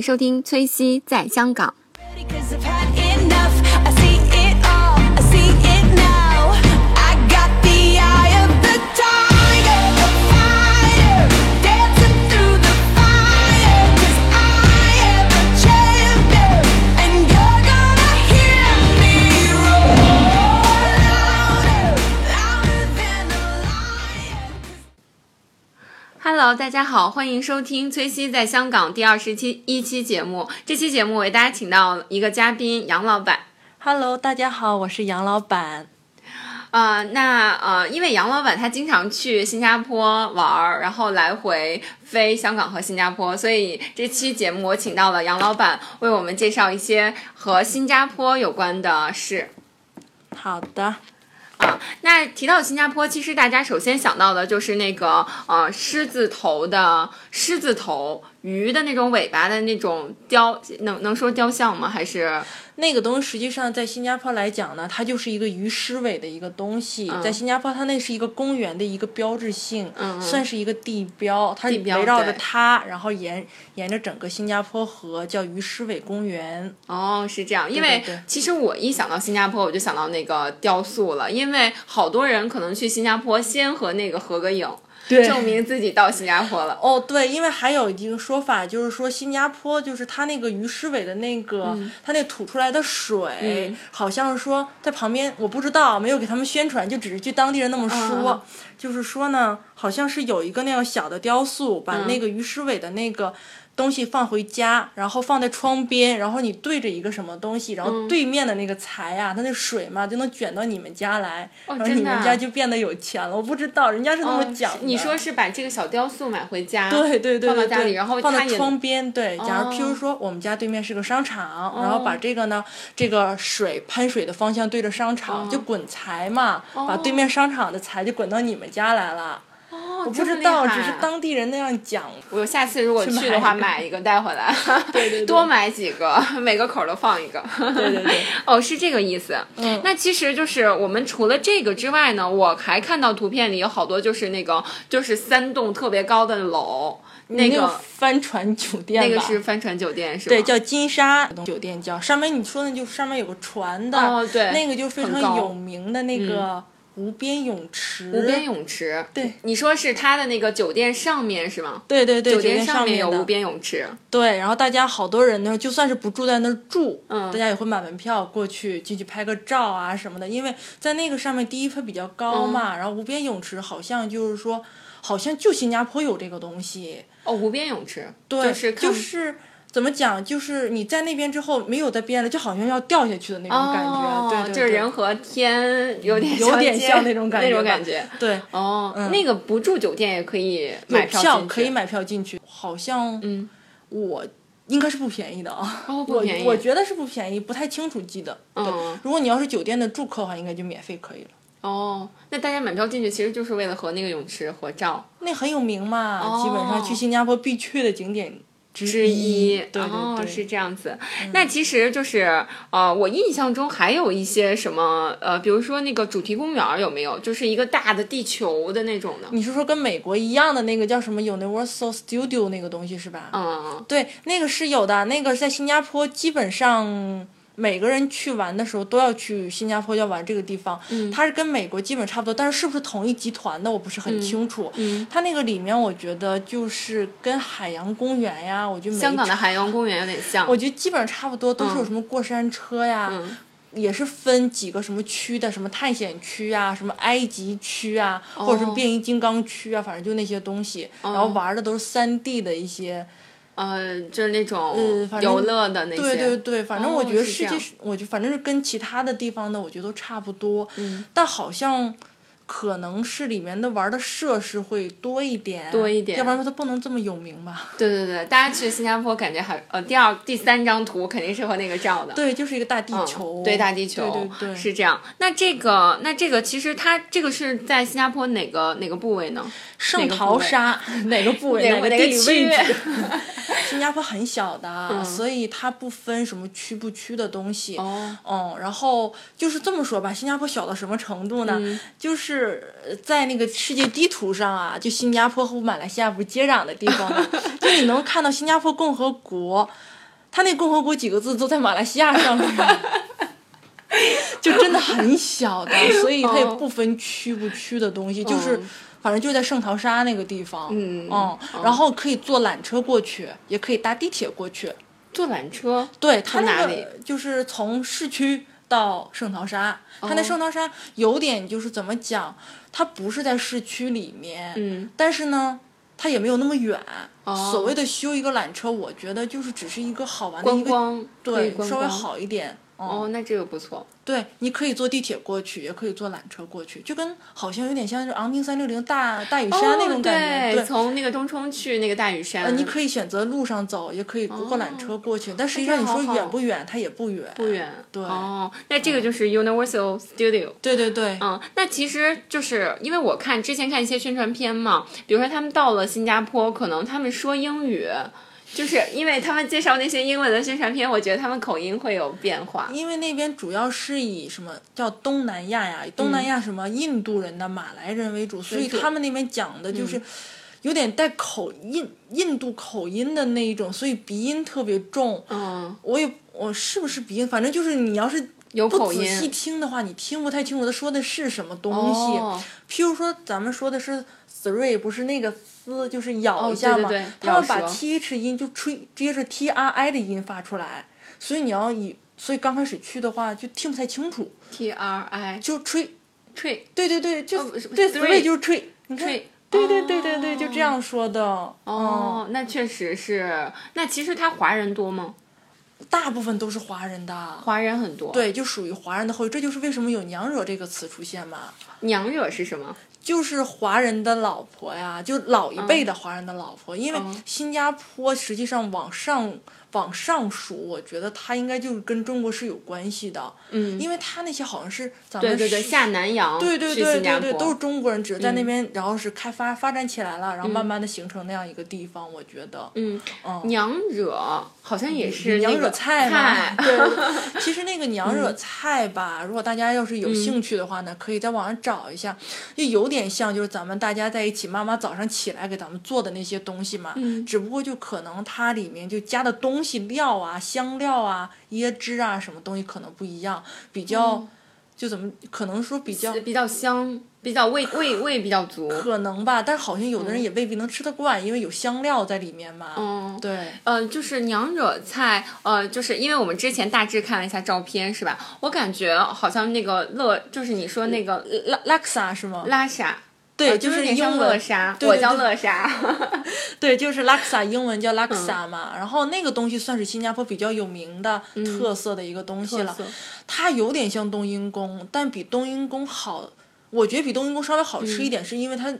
收听崔西在香港。Hello，大家好，欢迎收听崔西在香港第二十期一期节目。这期节目为大家请到一个嘉宾杨老板。Hello，大家好，我是杨老板。呃，那呃，因为杨老板他经常去新加坡玩儿，然后来回飞香港和新加坡，所以这期节目我请到了杨老板为我们介绍一些和新加坡有关的事。好的，啊，那提到新加坡，其实大家首先想到的就是那个呃狮子头的狮子头鱼的那种尾巴的那种雕，能能说雕像吗？还是那个东西实际上在新加坡来讲呢，它就是一个鱼狮尾的一个东西。在新加坡，它那是一个公园的一个标志性，嗯算是一个地标。它地标围绕着它，然后沿沿着整个新加坡河叫鱼狮尾公园。哦是这样？因为其实我一想到新加坡，我就想到那个雕塑了，因为好多人可能去新加坡先和那个合个影，对证明自己到新加坡了。哦，对，因为还有一个说法，就是说新加坡就是它那个鱼尸尾的那个，它那吐出来的水，嗯。好像是说在旁边，我不知道，没有给他们宣传，就只是据当地人那么说，嗯就是说呢，好像是有一个那样小的雕塑，嗯。把那个鱼尸尾的那个。东西放回家，然后放在窗边，然后你对着一个什么东西，然嗯后对面的那个财啊，它那水嘛就能卷到你们家来，然后你们家就变得有钱了。我不知道，人家是那么哦讲的。你说是把这个小雕塑买回家，对对对对对，放到家里，然后放在窗边。对，假如譬哦如说我们家对面是个商场，然后把这个呢，这个水喷水的方向对着商场，就滚财嘛，把对面商场的财就滚到你们家来了。哦，我不知道，只是当地人那样讲。我下次如果去去的话，买一个带回来，对对对多买几个，每个口儿都放一个。对对对，哦，是这个意思。嗯那其实就是我们除了这个之外呢，我还看到图片里有好多就是那个就是三栋特别高的楼，那那个帆船酒店，那个是帆船酒店是吧？对，叫金沙酒店，叫上面你说的就是上面有个船的，哦对那个就非常有名的那个无边泳池。无边泳池。对，你说是它的那个酒店上面是吗？对对对，酒店上面有无边泳池。对，然后大家好多人呢，就算是不住在那儿住，嗯大家也会买门票过去进去拍个照啊什么的，因为在那个上面第一它比较高嗯嘛，然后无边泳池好像就是说，好像就新加坡有这个东西，哦，无边泳池。对，就是就是怎么讲，就是你在那边之后没有在边了，就好像要掉下去的那种感觉，哦，对对对，就是人和天有点有点像那种 感觉那种感觉。对。哦，那个不住酒店也可以买有票可以买票进去，好像嗯，我应该是不便宜的啊，哦不便宜我我觉得是不便宜，不太清楚记得。对嗯，如果你要是酒店的住客的话，应该就免费可以了。哦，那大家买票进去其实就是为了和那个泳池合照那很有名嘛，基本上去哦新加坡必去的景点之之一。对对哦，是这样子。那其实就是呃，我印象中还有一些什么呃，比如说那个主题公园有没有？就是一个大的地球的那种的。你是说跟美国一样的那个叫什么 Universal Studio 那个东西是吧？嗯，对，那个是有的。那个在新加坡基本上。每个人去玩的时候都要去新加坡要玩这个地方，嗯。它是跟美国基本差不多，但是是不是同一集团的我不是很清楚。嗯它那个里面我觉得就是跟海洋公园呀，我觉得香港的海洋公园有点像。我觉得基本上差不多，都是有什么过山车呀，嗯。也是分几个什么区的，什么探险区啊，什么埃及区啊，或者是变形金刚区啊，反正就那些东西。然后玩的都是三 D 的一些，呃，就是那种游乐的那些。对对对，反正哦我觉得世界是，我就反正是跟其他的地方的，我觉得都差不多。嗯，但好像。可能是里面的玩的设施会多一点，多一点要不然说它不能这么有名吧？对对对，大家去新加坡感觉还呃，第二第三张图肯定是和那个照的。对，就是一个大地嗯球，对大地球，对对对，是这样。那这个，那这个其实它这个是在新加坡哪个哪个部位呢？圣淘沙哪个部位哪个地理区域位置？新加坡很小的，嗯所以它不分什么区不区的东西。哦，嗯，然后就是这么说吧，新加坡小到什么程度呢？嗯就是是呃在那个世界地图上啊，就新加坡和马来西亚不是接壤的地方吗？就你能看到新加坡共和国，它那共和国几个字都在马来西亚上面。就真的很小的，所以它也不分区不区的东西，就是嗯反正就在圣淘沙那个地方，嗯然后可以坐缆车过去，也可以搭地铁过去。坐缆车，对，它那里个就是从市区到圣淘沙，它那哦圣淘沙有点就是怎么讲，它不是在市区里面，嗯，但是呢。它也没有那么远，哦所谓的修一个缆车，我觉得就是只是一个好玩的一个，对，稍微好一点。哦，那这个不错。对，你可以坐地铁过去，也可以坐缆车过去，就跟好像有点像是昂坪三六零大大屿山那种感觉。哦、对，从那个东冲去那个大屿山，呃，你可以选择路上走，也可以坐缆车过去。但实际上你说远不远，它也不远。不远。对哦，那这个就是 Universal Studio。对对对，嗯，那其实就是因为我看之前看一些宣传片嘛，比如说他们到了新加坡，可能他们说英语，就是因为他们介绍那些英文的宣传片，我觉得他们口音会有变化。因为那边主要是以什么叫东南亚呀，东南亚什么印度人的、马来人为主，所以他们那边讲的就是。有点带口印印度口音的那一种，所以鼻音特别重。嗯，我也我是不是鼻音？反正就是你要是有口不仔细。听的话，你听不太清楚他说的是什么东西。哦譬如说，咱们说的是 three，不是那个嘶，就是咬哦一下嘛。他们把 th 音就吹，直接是 t r i 的音发出来，所以你要以，所以刚开始去的话就听不太清楚，T R I 就吹。吹对对对，就、哦对 three 就是吹。你看，吹。对对对对对，哦就这样说的。哦，那确实是。那其实他华人多吗？嗯，大部分都是华人的。华人很多。，对，就属于华人的后裔，这就是为什么有“娘惹”这个词出现嘛。娘惹是什么？就是华人的老婆呀，就老一辈的华人的老婆，因为嗯新加坡实际上往上往上数，我觉得它应该就是跟中国是有关系的，嗯，因为它那些好像是咱们对对对，下南洋对对对对对，都是中国人，只是在那嗯边，然后是开发发展起来了，然后慢慢的形成那样一个地方，我觉得，嗯，嗯。娘惹好像也是娘惹菜菜嘛，对。其实那个娘嗯惹菜吧，如果大家要是有兴趣的话呢，可以在网上找一下，就有点像就是咱们大家在一起，妈妈早上起来给咱们做的那些东西嘛。嗯只不过就可能它里面就加的东西料啊、香料啊、椰汁啊什么东西可能不一样，比较、嗯就怎么可能说比较。比较香，比较味味味比较足。可能吧，但是好像有的人也未必能吃得惯，因为有香料在里面嘛。嗯，对，呃，就是娘惹菜，呃，就是因为我们之前大致看了一下照片，是吧？我感觉好像那个乐，就是你说那个拉拉克萨是吗？拉沙，对，呃就是英文我叫对对对乐沙。对，就是拉克萨，英文叫拉克嗯萨嘛。然后那个东西算是新加坡比较有名的、特色的一个东西了。它有点像冬阴功，但比冬阴功好，我觉得比冬阴功稍微好吃一点，是因为它。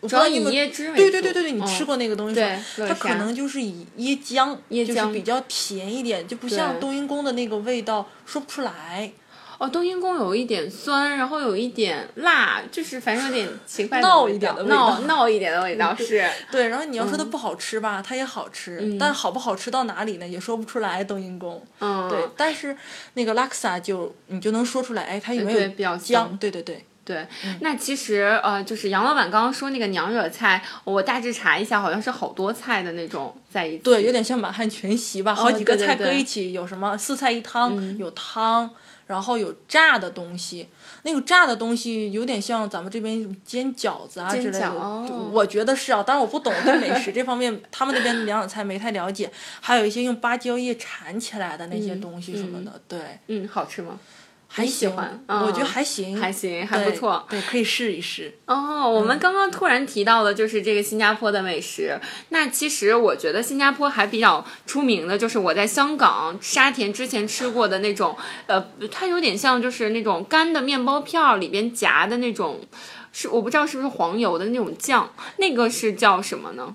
我不嗯主要以椰汁为主对对对对对，你嗯吃过那个东西对吗？它可能就是以椰浆，就是比较甜一点，就不像冬阴功的那个味道，说不出来。哦，冬阴功有一点酸，然后有一点辣，就是反正有点奇怪的闹一点的味道。闹闹一点的味道是。对，然后你要说它嗯。不好吃吧，它也好吃，但好不好吃到哪里呢？也说不出来。冬阴功，嗯，对，但是那个拉克萨就你就能说出来，哎，它有没有比较姜，香。对对对，对，那其实呃，就是杨老板刚刚说那个娘惹菜，我大致查一下，好像是好多菜的那种在一起。对，有点像满汉全席吧，好几个菜搁对对对一起，有什么四菜一汤，有汤，然后有炸的东西，那个炸的东西有点像咱们这边煎饺子啊之类的，哦。我觉得是啊，但是我不懂对美食这方面，他们那边两种菜没太了解，还有一些用芭蕉叶缠起来的那些东西什么的，对，嗯，好吃吗？还喜行，欢我觉得嗯还行，还行，还不错。对，可以试一试。哦，我们刚刚突然提到的就是这个新加坡的美食。那其实我觉得新加坡还比较出名的，就是我在香港沙田之前吃过的那种，呃，它有点像就是那种干的面包片儿里边夹的那种，是我不知道是不是黄油的那种酱，那个是叫什么呢？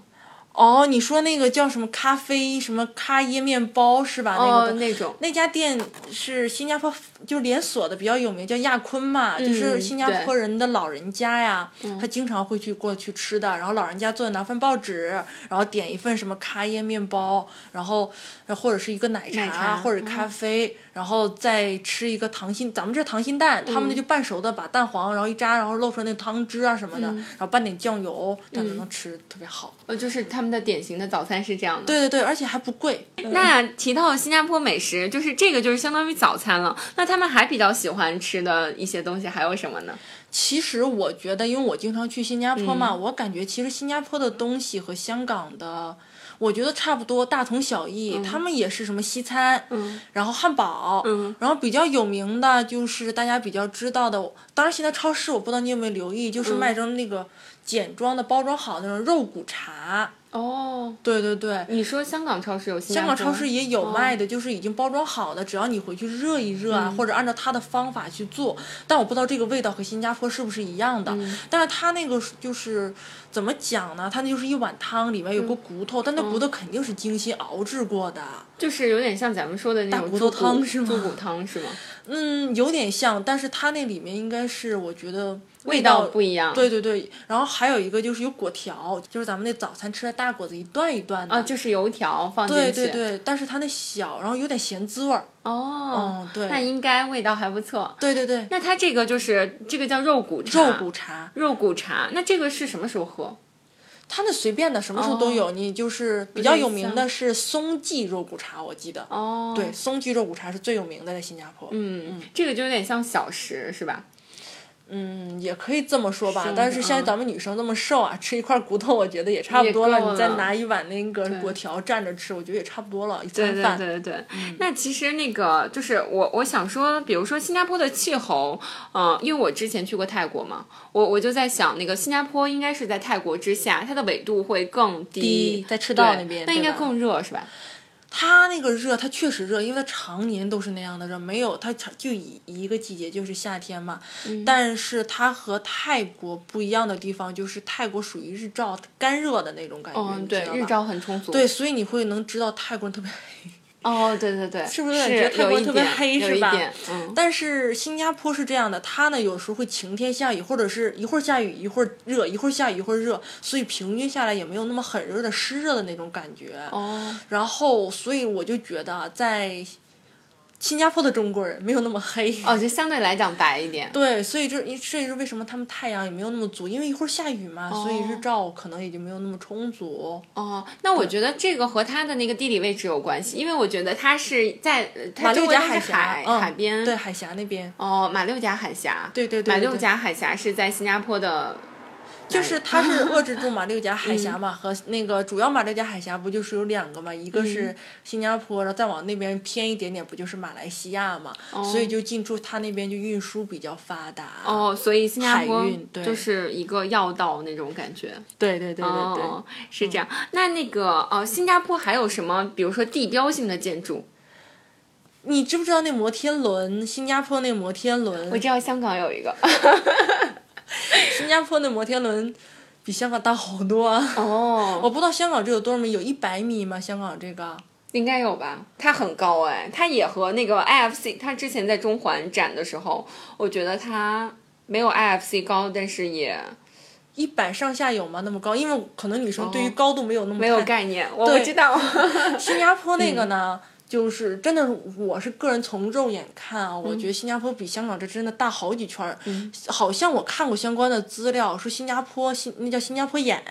哦，你说那个叫什么咖啡什么咖椰面包是吧？那个哦，那种那家店是新加坡就是连锁的，比较有名，叫亚坤嘛，就是新加坡人的老人家呀，他经常会去过去吃的。然后老人家坐拿份报纸，然后点一份什么咖椰面包，然后或者是一个奶茶或者咖啡，然后再吃一个糖心，咱们这糖心蛋，他们那就半熟的，把蛋黄然后一扎，然后露出来那汤汁啊什么的，然后拌点酱油，这样就能吃特别好。呃，就是他们的典型的早餐是这样的。对对对，而且还不贵。那提到新加坡美食，就是这个就是相当于早餐了。那他们还比较喜欢吃的一些东西还有什么呢？其实我觉得，因为我经常去新加坡嗯嘛，我感觉其实新加坡的东西和香港的，我觉得差不多，大同小异。他们也是什么西餐，嗯然后汉堡，嗯然后比较有名的就是大家比较知道的，当然现在超市我不知道你有没有留意，嗯就是卖成那个简装的、包装好的那种肉骨茶。哦，对对对。你说香港超市有新加坡香港超市也有哦卖的，就是已经包装好的，只要你回去热一热啊，嗯或者按照它的方法去做。但我不知道这个味道和新加坡是不是一样的。嗯但是它那个就是怎么讲呢？它那就是一碗汤，里面有个骨头，但那骨头肯定是精心熬制过的。就是有点像咱们说的那种大骨头猪汤是吗猪骨汤是吗？嗯，有点像，但是它那里面应该是我觉得味道道不一样。对对对，然后还有一个就是有果条，就是咱们那早餐吃的大果子一段一段的。啊，就是油条放进去。对对对，但是它那小，然后有点咸滋味儿。哦，嗯，对。那应该味道还不错。对对对，那它这个就是这个叫肉骨茶。肉骨茶，肉骨茶，那这个是什么时候喝？它那随便的什么时候都有。你就是比较有名的是松记肉骨茶，我记得。哦，对，，松记肉骨茶是最有名的，在新加坡。嗯嗯，这个就有点像小食是吧？嗯，也可以这么说吧是。但是像嗯咱们女生那么瘦啊，吃一块骨头，我觉得也差不多了。你再拿一碗那个果条蘸着吃，我觉得也差不多了，一对对餐饭。对对对。嗯那其实那个就是我我想说，比如说新加坡的气候，嗯、因为我之前去过泰国嘛，我我就在想，那个新加坡应该是在泰国之下，它的纬度会更低，低在赤道那边那应该更热是吧？它那个热，它确实热，因为它常年都是那样的热，没有它常就一一个季节就是夏天嘛。嗯但是它和泰国不一样的地方就是泰国属于日照干热的那种感觉，嗯，对日照很充足。对，所以你会能知道泰国人特别黑。哦，对对对，是不是？有点觉得泰国特别黑是吧，嗯，但是新加坡是这样的，它呢有时候会晴天下雨，或者是一会儿下雨一会儿热，一会儿下雨一会儿热，所以平均下来也没有那么很热的湿热的那种感觉。哦，然后，所以我就觉得在新加坡的中国人没有那么黑。哦，就相对来讲白一点。对，所以这这也是为什么他们太阳也没有那么足，因为一会儿下雨嘛，所以日照可能也就没有那么充足。哦，那我觉得这个和它的那个地理位置有关系，因为我觉得它是在马六甲海嗯海边，对，海峡那边，哦，马六甲海峡，对对对对对马六甲海峡是在新加坡的，就是 它是遏制住马六甲海嗯峡嘛，和那个主要马六甲海峡不就是有两个嘛，一个嗯是新加坡，然后再往那边偏一点点，不就是马来西亚嘛，所以就进出它那边就运输比较发达。哦，所以新加坡对就是一个要道那种感觉。对对对对对。哦，是这样。那那个哦，新加坡还有什么，比如说地标性的建筑？你知不知道那摩天轮？新加坡那摩天轮，我知道香港有一个。新加坡那摩天轮比香港大好多啊！哦，我不知道香港这有多少米，有一百米吗？香港这个应该有吧？它很高哎，它也和那个 IFC，它之前在中环展的时候，我觉得它没有 IFC 高，但是也一百上下有吗？那么高？因为可能女生对于高度没有那么哦没有概念。我不知道。新加坡那个呢，就是真的，我是个人从肉眼看啊，我觉得新加坡比香港这真的大好几圈儿。好像我看过相关的资料，说新加坡新那叫新加坡眼，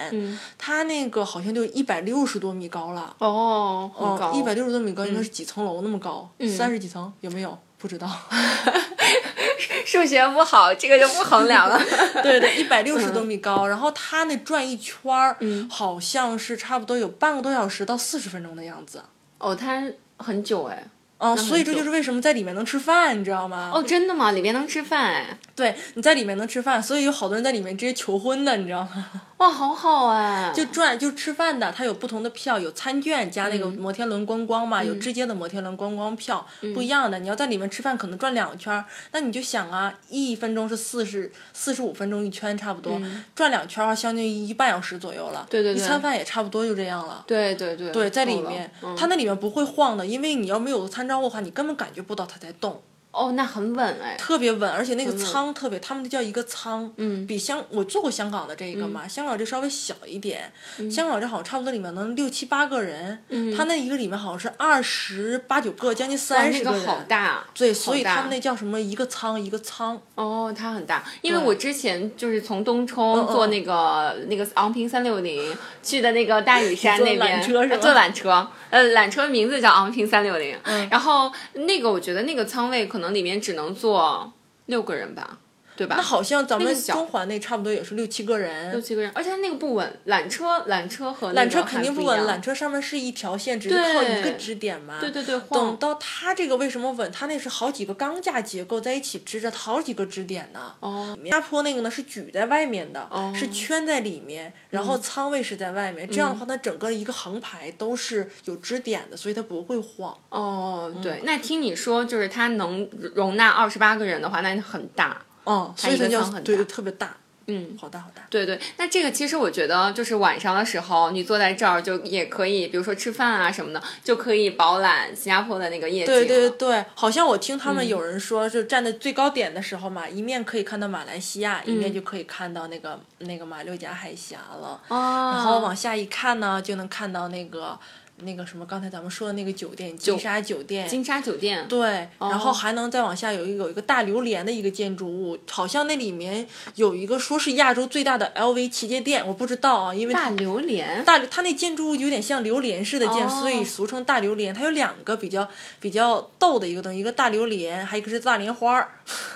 它那个好像就一百六十多米高了。哦，很高。哦，一百六十多米高，应该是几层楼那么高？三十几层有没有？不知道。数学不好，这个就不衡量了。对对，一百六十多米高，然后它那转一圈儿，好像是差不多有半个多小时到四十分钟的样子。哦，它很久哎。嗯，所以这就是为什么在里面能吃饭，你知道吗？哦，真的吗？里面能吃饭哎？对，你在里面能吃饭，所以有好多人在里面直接求婚的，你知道吗？哇，好好哎，就转就吃饭的，它有不同的票，有餐券加那个摩天轮观光嘛，有直接的摩天轮观光票，不一样的。你要在里面吃饭，可能转两圈，那你就想啊，一分钟是四十四十五分钟一圈，差不多，转两圈儿的话，相当于一半小时左右了。对对对一餐饭也差不多就这样了。对对对对，在里面，嗯它那里面不会晃的，因为你要没有参照物的话，你根本感觉不到它在动。哦，那很稳哎，特别稳，而且那个稳。舱特别，他们那叫一个舱，嗯。比香我坐过香港的这个嘛，香港这稍微小一点，香港这好像差不多里面能六七八个人，嗯。他那一个里面好像是二十八九个，将近三十个人，那个好大，对，所以他们那叫什么一个舱一个舱，哦，它很大，因为我之前就是从东冲嗯坐那个、那个昂坪三六零去的那个大屿山 那边，缆车是吧？呃坐缆车，呃，缆车名字叫昂平三六零，嗯。然后那个我觉得那个舱位可能里面只能坐六个人吧，对吧？那好像咱们中环那差不多也是六七个人六人。七个人，而且它那个不稳，缆车缆车和缆车肯定不稳，缆车上面是一条线，只是靠一个支点嘛。对对对，等。到它这个为什么稳？它那是好几个钢架结构在一起支着好几个支点呢。哦，下坡那个呢是举在外面的，哦是圈在里面，然后仓位是在外面。这样的嗯话，它整个一个横排都是有支点的，所以它不会晃。哦，嗯对，那听你说就是它能容纳二十八个人的话，那很大。嗯，所以它叫对特别大，嗯，好大好大。对对，那这个其实我觉得就是晚上的时候，你坐在这儿就也可以，比如说吃饭啊什么的，就可以饱览新加坡的那个夜景。对对对，好像我听他嗯。们有人说，就站在最高点的时候嘛，一面可以看到马来西亚，一嗯。面就可以看到那个那个马六甲海峡了。哦，然后往下一看呢，就能看到那个那个什么，刚才咱们说的那个酒店金沙酒店。金沙酒店。对，然哦后还能再往下有一个有一个大榴莲的一个建筑物，好像那里面有一个说是亚洲最大的 LV 旗舰店，我不知道啊，因为大榴莲。大它那建筑物有点像榴莲似的建，哦所以俗称大榴莲。它有两个比较比较逗的一个东西，一个大榴莲，还有一个是大莲花儿。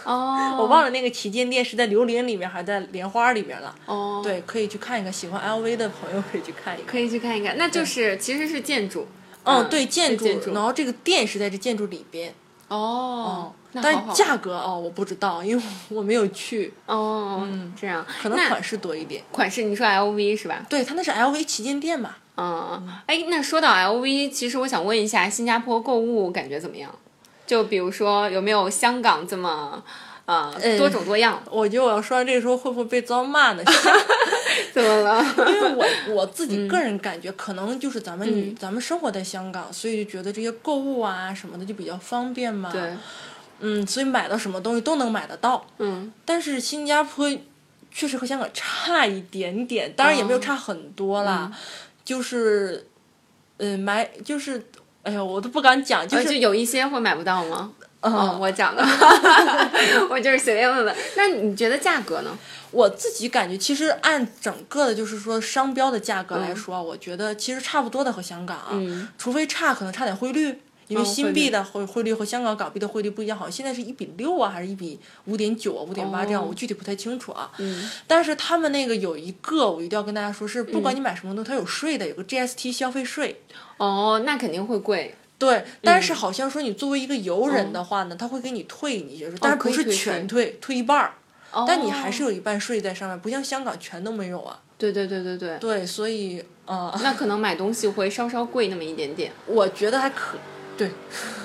哦，我忘了那个旗舰店是在榴莲里面还是在莲花里面了。哦，，对，可以去看一看，喜欢 LV 的朋友可以去看一看。可以去看一看。那就是其实是建筑。嗯，对，建筑，然后这个店是在这建筑里边。哦，但价格哦，我不知道，因为我没有去，哦，这样可能款式多一点。款式你说 LV 是吧？对，它那是 LV 旗舰店嘛。嗯，哎，那说到 LV，其实我想问一下，新加坡购物感觉怎么样？就比如说有没有香港这么呃多种多样？我觉得我要说完这个时候会不会被遭骂呢？怎么了？因为我我自嗯己个人感觉，可能就是咱们女、咱们生活在香港，所以就觉得这些购物啊什么的就比较方便嘛。对，嗯，所以买到什么东西都能买得到。嗯，但是新加坡确实和香港差一点点，当然也没有差很多啦，嗯就是，嗯，买就是，哎呀，我都不敢讲，就是有一些会买不到吗？嗯哦，我讲的，我就是随便问问。那你觉得价格呢？我自己感觉，其实按整个的，就是说商标的价格嗯来说，我觉得其实差不多的和香港啊，嗯除非差，可能差点汇率。因为新币的汇汇率和香港港币的汇率不一样，好像现在是一比六啊，还是一比五点九啊、五点八这样，哦我具体不太清楚啊。嗯但是他们那个有一个，我一定要跟大家说，是不管你买什么东西，它有税的，有个 GST 消费税。哦，那肯定会贵。对，但嗯是好像说你作为一个游人的话呢，他会给你退你些税，但是不是全退，退一半儿，哦，但你还是有一半税在上面，不像香港全都没有啊。对对对对对。对，所以呃，那可能买东西会稍稍贵那么一点点。我觉得还可。对，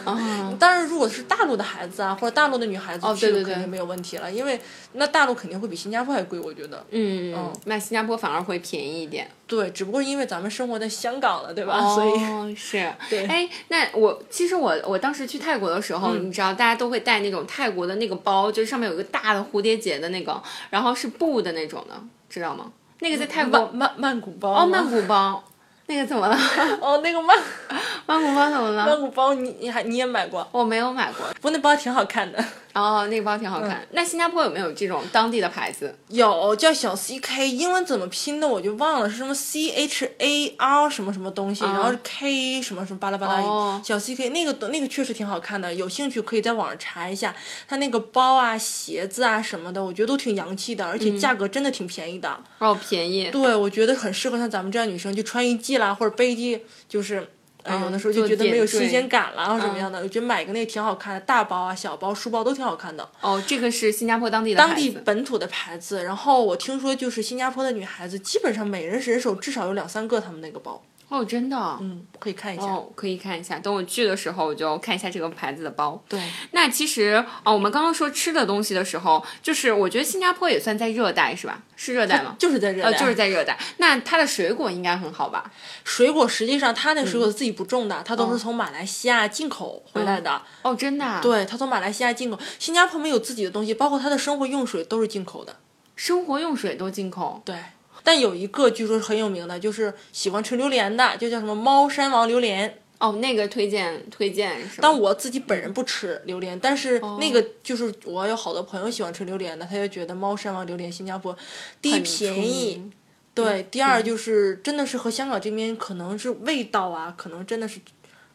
哦，当然，如果是大陆的孩子啊，或者大陆的女孩子去，哦对对对肯定没有问题了，因为那大陆肯定会比新加坡还贵，我觉得。嗯嗯，那新加坡反而会便宜一点。对，只不过因为咱们生活在香港了，对吧？所以哦，是，对哎，那我其实我我当时去泰国的时候，嗯你知道大家都会带那种泰国的那个包，就是上面有一个大的蝴蝶结的那个，然后是布的那种的，知道吗？那个在泰国曼曼曼谷包哦，曼谷包，那个怎么了？哦，那个曼 曼谷包怎么了曼？谷包你你还你也买过？我没有买过。不过那包挺好看的。哦，那个包挺好看。那新加坡有没有这种当地的牌子？有叫小 CK，英文怎么拼的我就忘了，是什么 C H A R 什么什么东西，然后是 K 什么什么巴拉巴拉，哦小 CK 那个那个确实挺好看的，有兴趣可以在网上查一下，它那个包啊、鞋子啊什么的，我觉得都挺洋气的，而且价格真的挺便宜的。哦，便宜。对，我觉得很适合像咱们这样女生，就穿一季啦或者背一季，就是。哎，有的嗯时候就觉得没有新鲜感了，然后怎么嗯样的？我觉得买个那个挺好看的，大包啊、小包、书包都挺好看的。哦，这个是新加坡当地的当地本土的牌子，然后我听说就是新加坡的女孩子，基本上每人人手至少有两三个他们那个包，哦，真的。嗯，可以看一下。哦，可以看一下。等我去的时候，我就看一下这个牌子的包。对，那其实哦，我们刚刚说吃的东西的时候，就是我觉得新加坡也算在热带是吧？是热带吗？就是在热带，呃，就是在热带。那它的水果应该很好吧？水果，实际上它那水嗯果自己不种的，它都是从马来西亚进口回来的。哦，真的、啊？，对，它从马来西亚进口，新加坡没有自己的东西，包括它的生活用水都是进口的。生活用水都进口。对，但有一个据说是很有名的，就是喜欢吃榴莲的，就叫什么猫山王榴莲。哦，那个推荐推荐是？但我自己本人不吃榴莲，但是哦那个就是我有好多朋友喜欢吃榴莲的，他就觉得猫山王榴莲新加坡第一便宜，对，第二就是真的是和香港这边可能是味道啊，可能真的是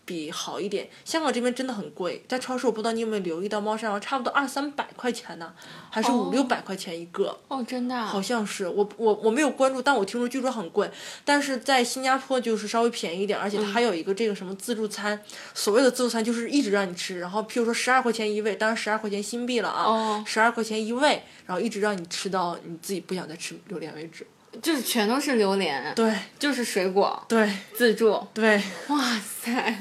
比好一点。香港这边真的很贵，在超市我不知道你有没有留意到，猫山王差不多二三百块钱呢，还是五六百块钱一个。哦，真的啊、好像是我我我没有关注，但我听说据说很贵，但是在新加坡就是稍微便宜一点，而且它还有一个这个什么自助餐，所谓的自助餐就是一直让你吃，然后譬如说十二块钱一位，当然十二块钱新币了啊哦，十二、块钱一位，然后一直让你吃到你自己不想再吃榴莲为止。就是全都是榴莲，对就是水果对自助。对，哇塞！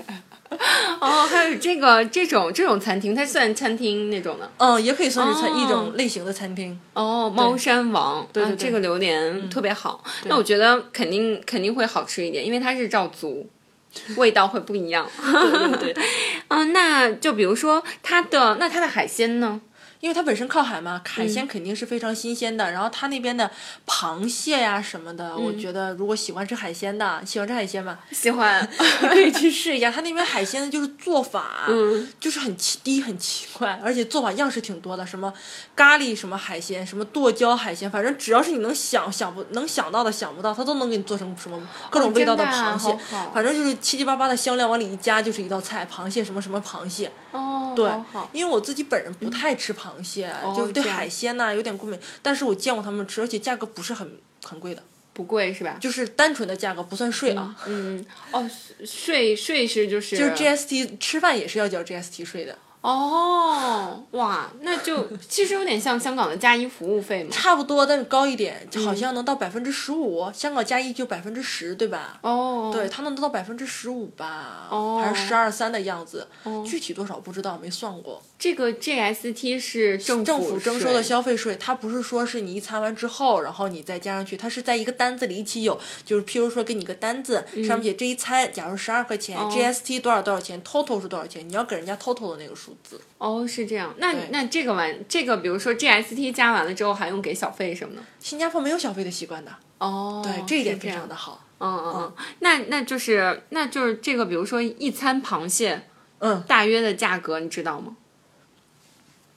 哦，还有这个这种这种餐厅，它算餐厅那种的。嗯，也可以算是餐、哦一种类型的餐厅。哦，猫山王，对对对啊这个榴莲特别好。那我觉得肯定肯定会好吃一点，因为它是照足，味道会不一样。对对对，嗯，那就比如说它的那它的海鲜呢？因为它本身靠海嘛，海嗯鲜肯定是非常新鲜的。然后它那边的螃蟹呀、什么的，嗯我觉得如果喜欢吃海鲜的，喜欢吃海鲜吗？喜欢。你可以去试一下，它那边海鲜的就是做法，嗯就是很奇低很奇怪，而且做法样式挺多的，什么咖喱什么海鲜，什么剁椒海鲜，反正只要是你能想想不能想到的想不到，它都能给你做成什么各种味道的啊螃蟹，反正就是七七八八的香料往里一加就是一道菜，螃蟹什么什么螃蟹，哦，对因为我自己本人不太吃螃蟹，就是对海鲜呐、有点过敏，但是我见过他们吃，而且价格不是很很贵的，不贵是吧？就是单纯的价格不算税啊。嗯，哦，税税是就是就是 GST 吃饭也是要交 GST 税的，哦，哇，那就 其实有点像香港的加一服务费嘛。差不多，但是高一点，嗯好像能到百分之十五。香港加一就百分之十，对吧？哦，对，它能到百分之十五吧，哦还是十二三的样子，具体多少不知道，没算过。这个 GST 是政政府征收的消费税，它不是说是你一餐完之后，然后你再加上去，它是在一个单子里一起有，就是譬如说给你个单子，嗯上面写这一餐，假如十二块钱、g 哦 s t 多少多少钱，total 是多少钱，你要给人家 total 的那个数字。哦，是这样。那那这个完，这个比如说 GST 加完了之后，还用给小费什么的？新加坡没有小费的习惯的，哦，对，这一点非常的好。嗯嗯嗯，那那就是那就是这个，比如说一餐螃蟹嗯，大约的价格，你知道吗？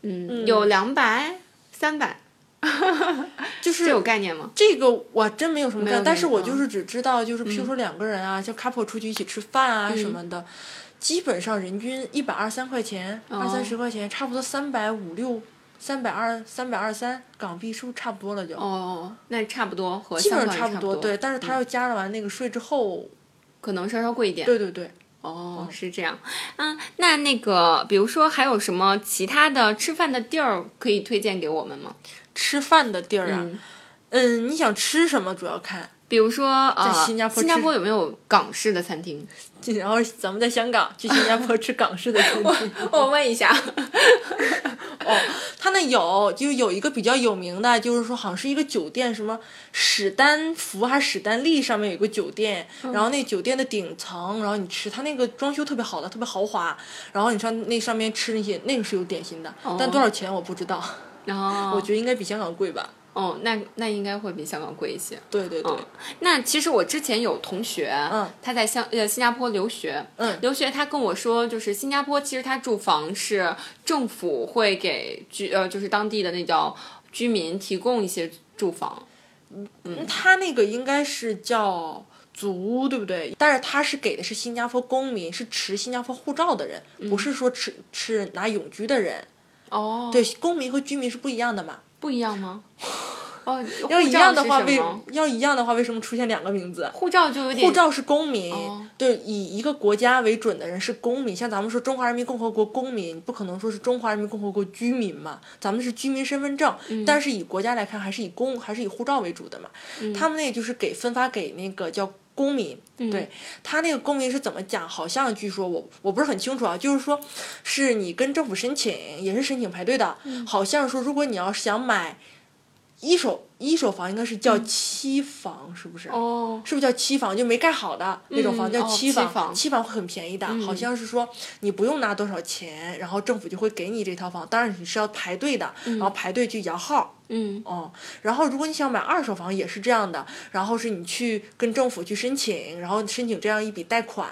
嗯，有两百、三百，就是这有概念吗？这个我真没有什么概念，但是我就是只知道，就是譬如说两个人啊，像 couple 出去一起吃饭啊嗯什么的，基本上人均一百二三块钱，二三十块钱，差不多三百五六、三百二、三百二三港币，是不是差不多了就？哦，那差不多和基本上差不多，对。但是嗯他要加了完那个税之后，可能稍稍贵一点。对对对，哦，是这样。嗯，那那个，比如说还有什么其他的吃饭的地儿可以推荐给我们吗？吃饭的地儿啊，嗯，嗯，你想吃什么主要看。比如说呃，新加坡新加坡有没有港式的餐厅？然后咱们在香港去新加坡吃港式的餐厅。我问一下。哦，他那有，就有一个比较有名的，就是说好像是一个酒店，什么史丹福还是史丹利上面有个酒店，嗯然后那酒店的顶层，然后你吃，他那个装修特别好的，特别豪华，然后你上那上面吃那些，那个是有点心的，但多少钱我不知道，哦，我觉得应该比香港贵吧。哦，那那应该会比香港贵一些。对对对，嗯，那其实我之前有同学，嗯，他在香呃新加坡留学，嗯留学他跟我说，就是新加坡其实他住房是政府会给居呃就是当地的那叫居民提供一些住房，嗯他那个应该是叫。祖屋对不对？但是他是给的是新加坡公民，是持新加坡护照的人，不是说持是拿永居的人。哦，对，公民和居民是不一样的嘛。不一样吗？哦，要一样的话，为要一样的话，为什么出现两个名字？护照就有点护照是公民，哦对，以一个国家为准的人是公民。像咱们说中华人民共和国公民，不可能说是中华人民共和国居民嘛，咱们是居民身份证，嗯但是以国家来看，还是以公还是以护照为主的嘛。嗯他们那就是给分发给那个叫。公民，嗯对他那个公民是怎么讲？好像据说我我不是很清楚啊，就是说，是你跟政府申请，也是申请排队的。嗯好像说，如果你要是想买一手一手房，应该是叫期房，是不是？嗯哦，是不是叫期房？就没盖好的那种房、叫期房，期房嗯期房会很便宜的，好像是说你不用拿多少钱，然后政府就会给你这套房。当然你是要排队的，然后排队去摇号。嗯哦，然后如果你想买二手房也是这样的，然后是你去跟政府去申请，然后申请这样一笔贷款，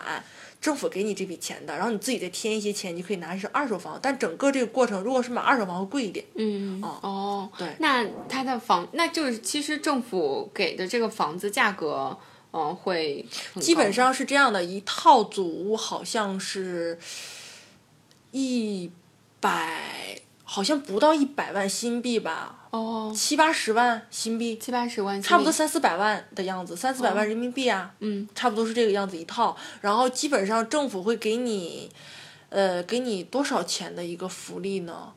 政府给你这笔钱的，然后你自己再添一些钱，你可以拿是二手房。但整个这个过程，如果是买二手房会贵一点。嗯哦哦，对那它的房，那就是其实政府给的这个房子价格，嗯、会基本上是这样的，一套祖屋好像是一百，好像不到一百万新币吧，哦，七八十万新币，七八十万，差不多，三四百万的样子，三四百万人民币啊，嗯，差不多是这个样子一套。然后基本上政府会给你，呃，给你多少钱的一个福利呢？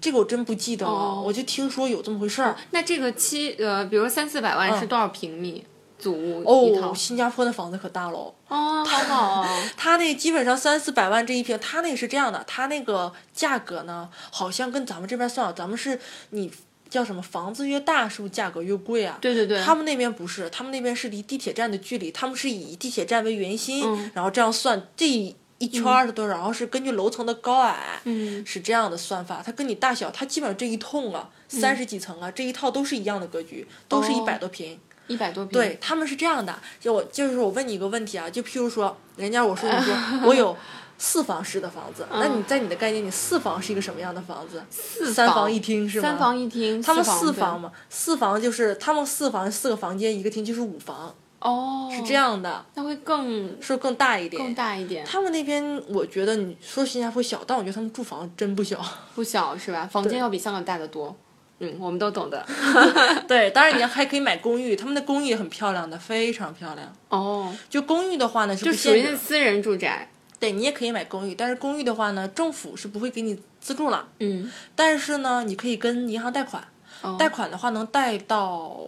这个我真不记得了，哦我就听说有这么回事儿。那这个七呃，比如三四百万是多少平米？祖屋一套哦，新加坡的房子可大喽。哦，好好哦，它那基本上三四百万这一平，他那个是这样的，他那个价格呢，好像跟咱们这边算，咱们是你叫什么房子越大，是不是价格越贵啊？对对对，他们那边不是，他们那边是离地铁站的距离，他们是以地铁站为圆心，嗯然后这样算这一一圈儿是多少，然后是根据楼层的高矮，嗯是这样的算法。它跟你大小，它基本上这一栋啊，三十几层啊，这一套都是一样的格局，都是一哦百多平。一百多平，对，他们是这样的，就我就是我问你一个问题啊，就譬如说，人家我说你说 我有四房式的房子，那你在你的概念里，四房是一个什么样的房子？四三房一厅是吗？三房一厅，他们四房嘛，四房就是他们四房四个房间一个厅就是五房，哦，是这，样的，那会更是更大一点。更大一点，他们那边我觉得你说新加坡小，但我觉得他们住房真不小。不小是吧？房间要比香港大得多。嗯，我们都懂的。对，当然你还可以买公寓，他们的公寓也很漂亮的，非常漂亮。哦，就公寓的话呢，是就。属于那私人住宅。对你也可以买公寓，但是公寓的话呢，政府是不会给你资助了。嗯，但是呢，你可以跟银行贷款，哦贷款的话能贷到，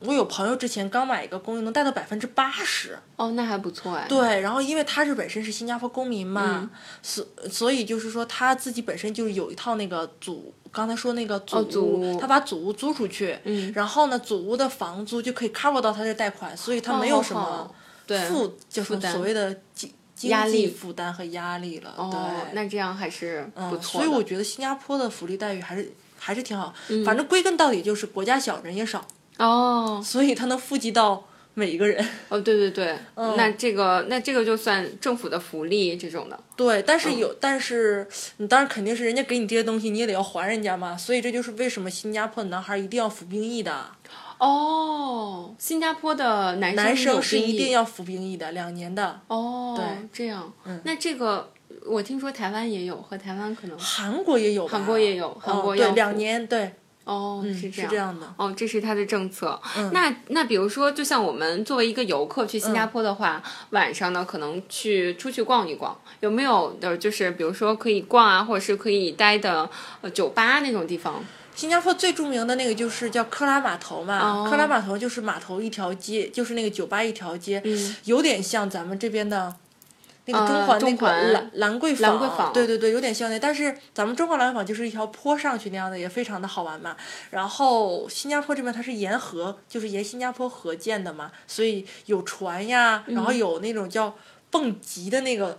我有朋友之前刚买一个公寓，能贷到百分之八十。哦，那还不错哎。对，然后因为他是本身是新加坡公民嘛，所所以就是说他自己本身就是有一套那个祖，刚才说那个祖屋，哦祖屋他把祖屋租出去，嗯然后呢，祖屋的房租就可以 cover 到他的贷款，所以他没有什么负，就是所谓的经经压力济负担和压力了。哦，对，那这样还是不嗯，错的。所以我觉得新加坡的福利待遇还是还是挺好，嗯反正归根到底就是国家小人也少，哦。所以它能富及到每一个人。哦，对对对，嗯。那这个那这个就算政府的福利这种的。对，但是嗯。有，但是你当然肯定是人家给你这些东西，你也得要还人家嘛。所以这就是为什么新加坡的男孩一定要服兵役的，哦，新加坡的男男生男生是一定要服兵役的，两年的。哦，对。这样。嗯。那这个我听说台湾也有，和台湾可能。韩国也有，韩国也有韩国哦、要服。对两年，对，哦，嗯，是这样。这样的。哦，这是他的政策。嗯那那比如说，就像我们作为一个游客去新加坡的话，晚上呢可能去出去逛一逛，有没有的就是比如说可以逛啊，或者是可以待的呃酒吧那种地方？新加坡最著名的那个就是叫克拉码头嘛，哦克拉码头就是码头一条街，就是那个酒吧一条街，嗯有点像咱们这边的。那个呃中环那个兰兰桂坊，兰桂坊对对对，有点像那，但是咱们中环兰桂坊就是一条坡上去那样的，也非常的好玩嘛。然后新加坡这边它是沿河，就是沿新加坡河建的嘛，所以有船呀，然后嗯有那种叫蹦极的那个，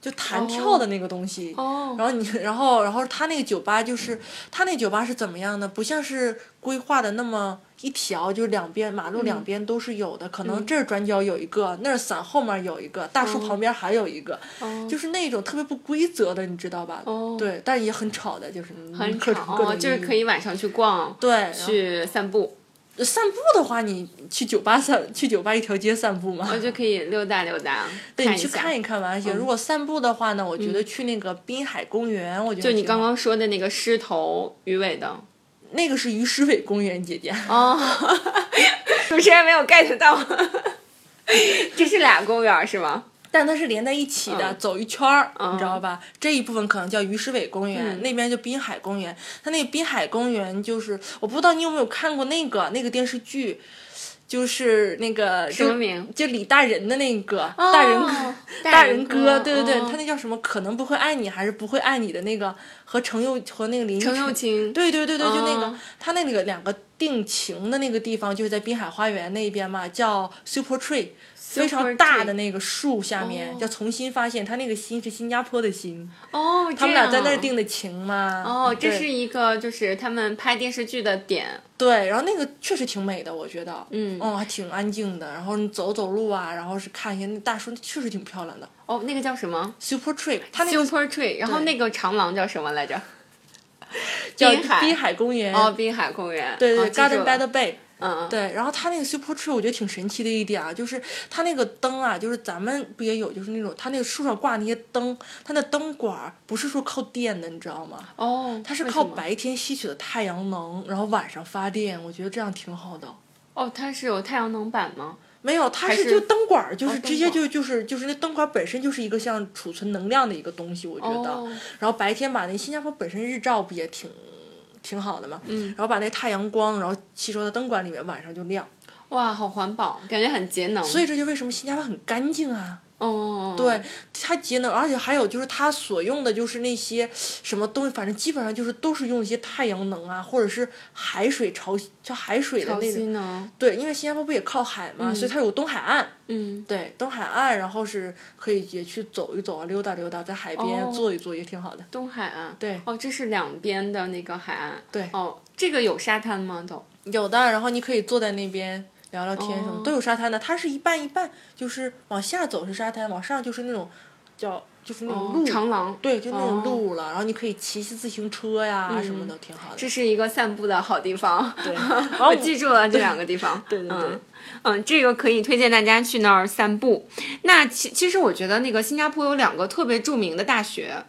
就弹跳的那个东西。哦。然后你，然后，然后他那个酒吧就是，他那酒吧是怎么样呢？不像是规划的那么一条，就是两边马路嗯两边都是有的，可能这儿转角有一个，那儿伞后面有一个，大树旁边还有一个，哦。就是那种特别不规则的，你知道吧？哦。对，但也很吵的，就是很吵哦，就是可以晚上去逛，对去散步，散步的话，你去酒吧散，去酒吧一条街散步嘛。我就可以溜达溜达，对，你去看一看嘛，而且。如果散步的话呢，我觉得去那个滨海公园，我觉得就你刚刚说的那个狮头鱼尾的，那个是鱼石尾公园，姐姐。哦，主持人没有 get 到，这是俩公园是吗？但它是连在一起的，嗯走一圈儿，嗯你知道吧？这一部分可能叫鱼诗伟公园，嗯那边就滨海公园。它那个滨海公园就是，我不知道你有没有看过那个那个电视剧，就是那个什么名就李大人的那个、哦大人大大人哥对对对，哦他那叫什么？可能不会爱你，还是不会爱你的那个和程又和那个林程又晨青，对对对对，就那个哦他那个两个定情的那个地方，就是在滨海花园那边嘛，叫 Super Tree，非常大的那个树下面，哦叫重新发现，他那个心是新加坡的心，哦，他们俩在那儿定。的情嘛。哦，这是一个就是他们拍电视剧的点，对，然后那个确实挺美的，我觉得，嗯哦，还挺安静的，然后你走走路啊，然后是看一下那大树，确实挺漂亮的。哦，那个叫什么 Super Tree，它那个？Super Tree，然后那个长廊叫什么来着？叫滨海公园，哦，滨海公园。对对哦记住，Garden by the Bay。嗯，对，然后它那个 Super Tree 我觉得挺神奇的一点啊，就是它那个灯啊，就是咱们不也有，就是那种它那个树上挂那些灯，它那灯管儿不是说靠电的，你知道吗？哦，它是靠白天吸取的太阳能，然后晚上发电，我觉得这样挺好的。哦，它是有太阳能板吗？没有，它是是就灯管儿，就哦是直接就就是就是那灯管本身就是一个像储存能量的一个东西，我觉得。哦然后白天把那新加坡本身日照不也挺挺好的嘛，嗯然后把那太阳光然后吸收到灯管里面，晚上就亮。哇，好环保，感觉很节能。所以这就为什么新加坡很干净啊。哦，对，它节能，而且还有就是它所用的就是那些什么东西，反正基本上就是都是用一些太阳能啊，或者是海水潮叫海水的那种。汐呢？对，因为新加坡不也靠海嘛，所以它有东海岸。嗯，对，东海岸，然后是可以也去走一走啊，溜达溜达，在海边哦坐一坐也挺好的。东海岸。对哦，这是两边的那个海岸。对哦，这个有沙滩吗？都。有的，然后你可以坐在那边聊聊天什么，哦都有沙滩的。它是一半一半，就是往下走是沙滩，往上就是那种叫就是那种哦路。长廊。对，就那种哦路了，然后你可以骑骑自行车呀、什么的，挺好的。这是一个散步的好地方。对，我记住了这两个地方。对对对嗯嗯，这个可以推荐大家去那儿散步。那其其实我觉得那个新加坡有两个特别著名的大学，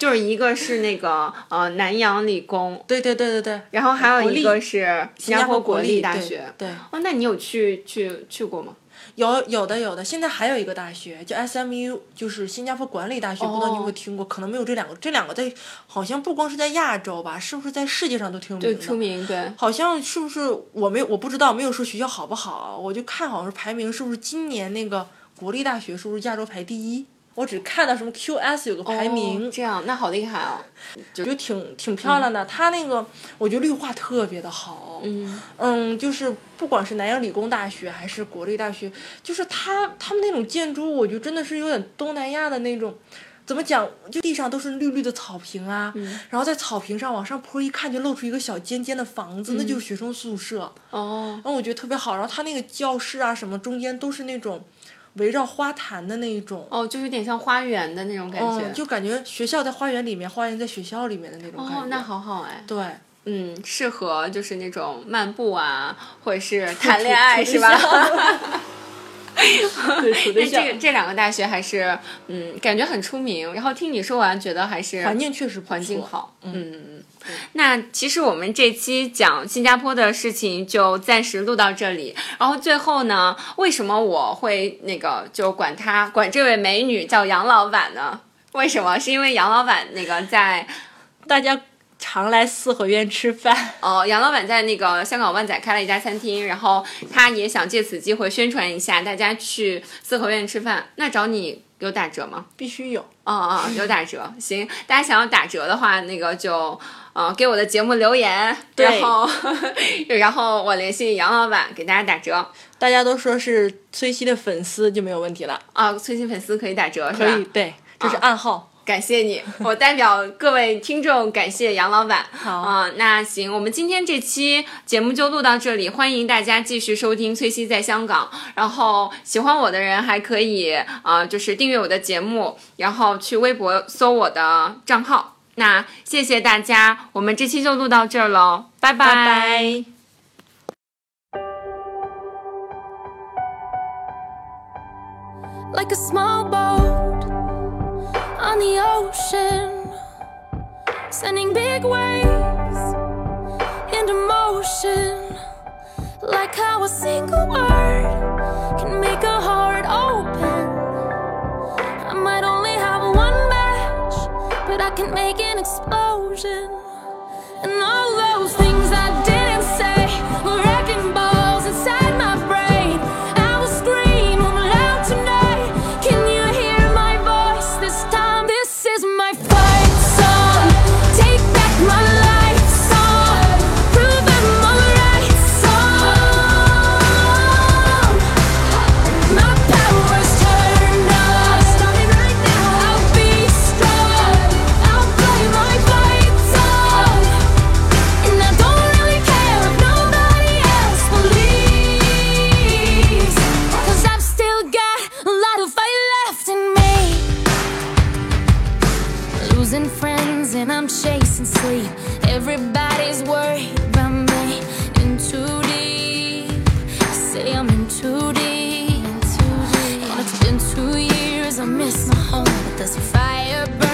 就是一个是那个呃南洋理工，对对对对对，然后还有一个是新加坡国立大学。对，对哦，那你有去去去过吗？有有的有的，现在还有一个大学叫 SMU，就是新加坡管理大学，不知道你有没有听过？可能没有这两个，这两个在好像不光是在亚洲吧，是不是在世界上都挺有名对，的？出名对。好像是不是我没有我不知道，没有说学校好不好，我就看好像是排名是不是今年那个国立大学是不是亚洲排第一？我只看到什么 QS 有个排名，哦这样那好厉害哦。就就挺挺漂亮的。它那个我觉得绿化特别的好，嗯，嗯，就是不管是南洋理工大学还是国立大学，就是它他们那种建筑，我觉得真的是有点东南亚的那种。怎么讲？就地上都是绿绿的草坪啊，然后在草坪上往上坡一看，就露出一个小尖尖的房子，那就是学生宿舍。哦，然后我觉得特别好。然后它那个教室啊什么中间都是那种围绕花坛的那一种，哦，就有点像花园的那种感觉。嗯，就感觉学校在花园里面，花园在学校里面的那种感觉。哦，那好好哎。对，嗯，适合就是那种漫步啊，或者是谈恋爱 是吧？对，处对那象这个这两个大学还是嗯，感觉很出名。然后听你说完，觉得还是环境确实环境好。嗯，那其实我们这期讲新加坡的事情就暂时录到这里。然后最后呢，为什么我会那个就管他管这位美女叫杨老板呢？为什么？是因为杨老板那个在大家常来四合院吃饭。哦，杨老板在那个香港湾仔开了一家餐厅，然后他也想借此机会宣传一下，大家去四合院吃饭。那找你有打折吗？必须有，哦哦，有打折，行，大家想要打折的话，那个就呃给我的节目留言，然后 然后我联系杨老板给大家打折大家都说是崔西的粉丝就没有问题了。啊，崔西粉丝可以打折是吧？可以，对，这是暗号。感谢你，我代表各位听众感谢杨老板。好啊、那行，我们今天这期节目就录到这里，欢迎大家继续收听《崔西在香港》。然后喜欢我的人还可以啊、呃就是订阅我的节目，然后去微博搜我的账号。那谢谢大家我们这期就录到这儿喽拜拜 like a small boat on the ocean sending big waves into motion like how a single word can make an explosion. And all losing friends and I'm chasing sleep. Everybody's worried about me. In too deep, say I'm in too deep. And it's been two years. I miss my home, but there's a fire burning.